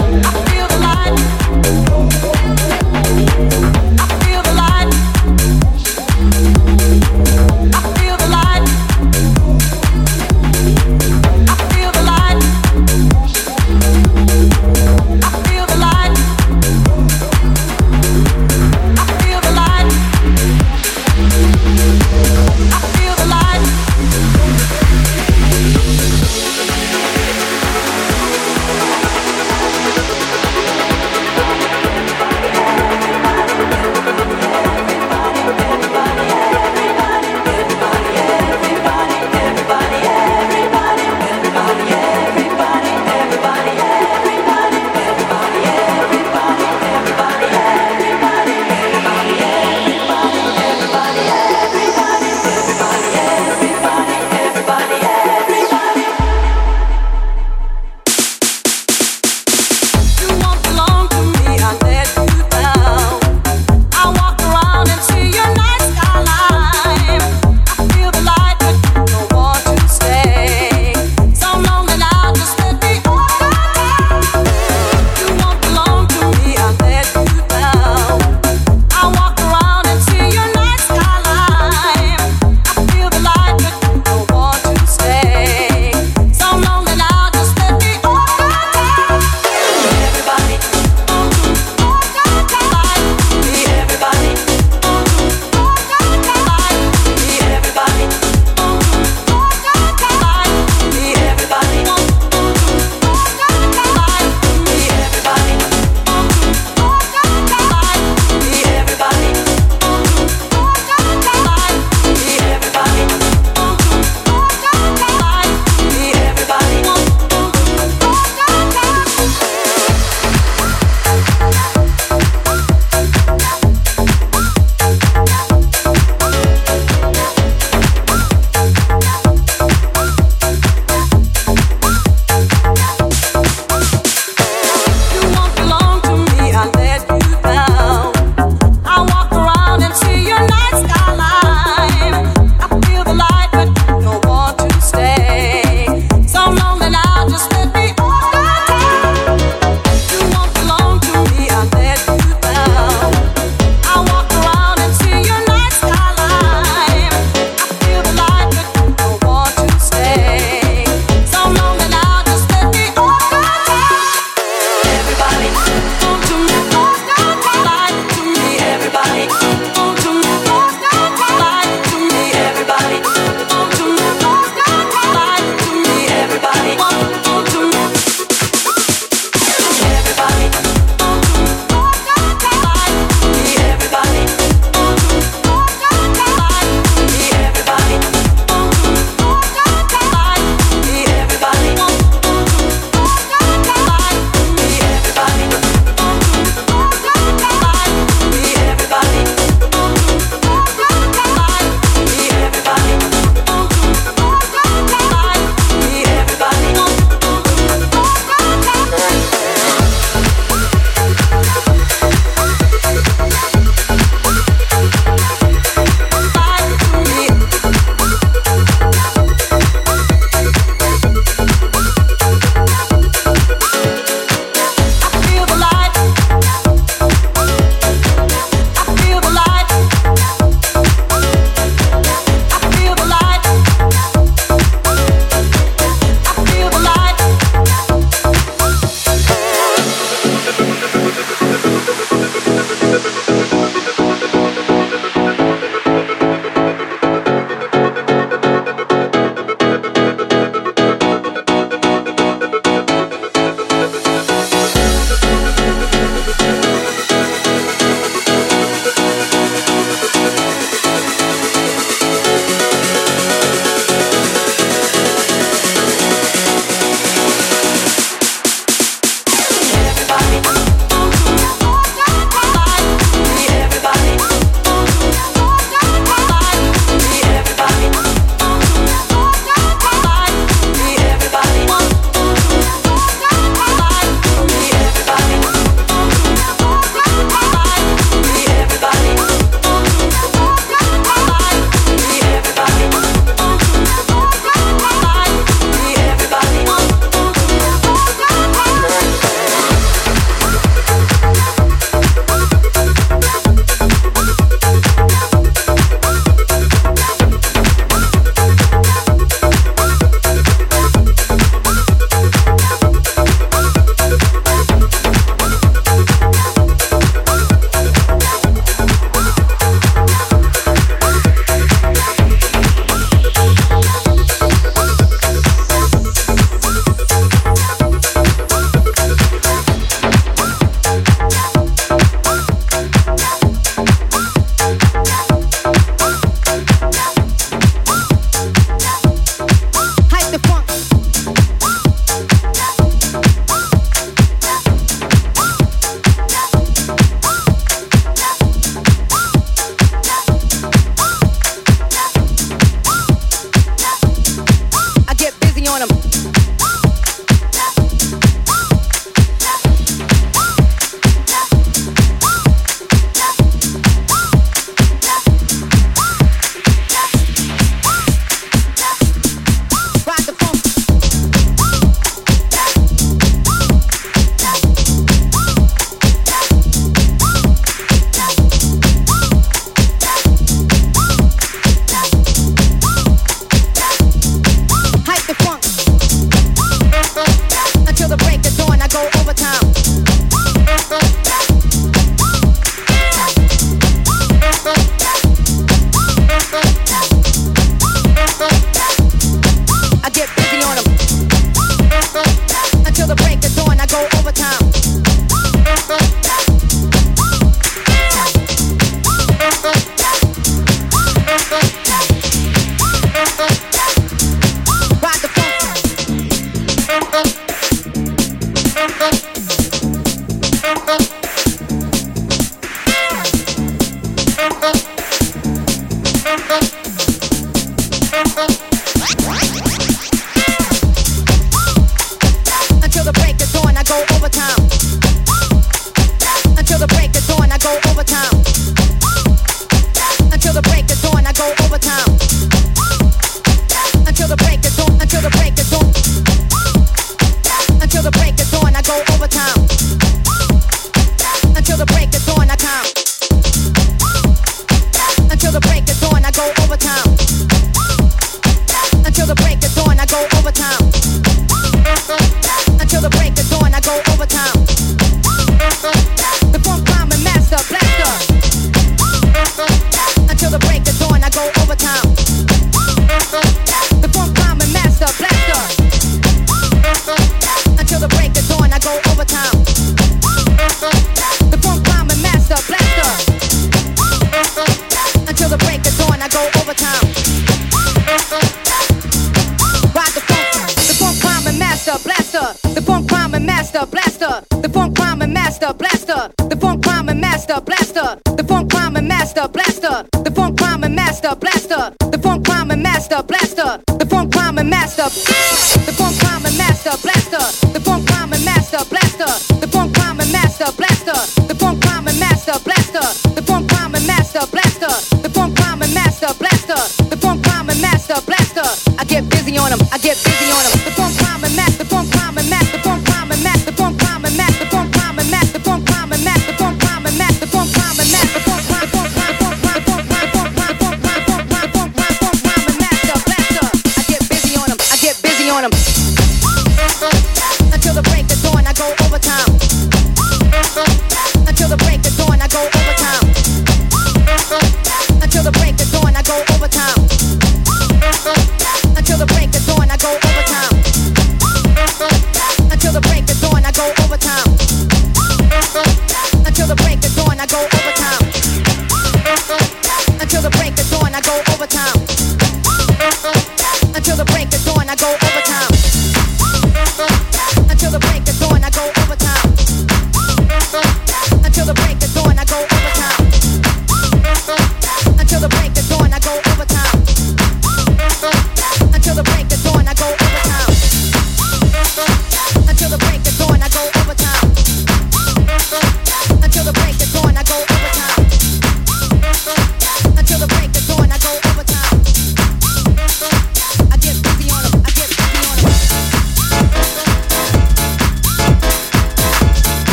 Yeah.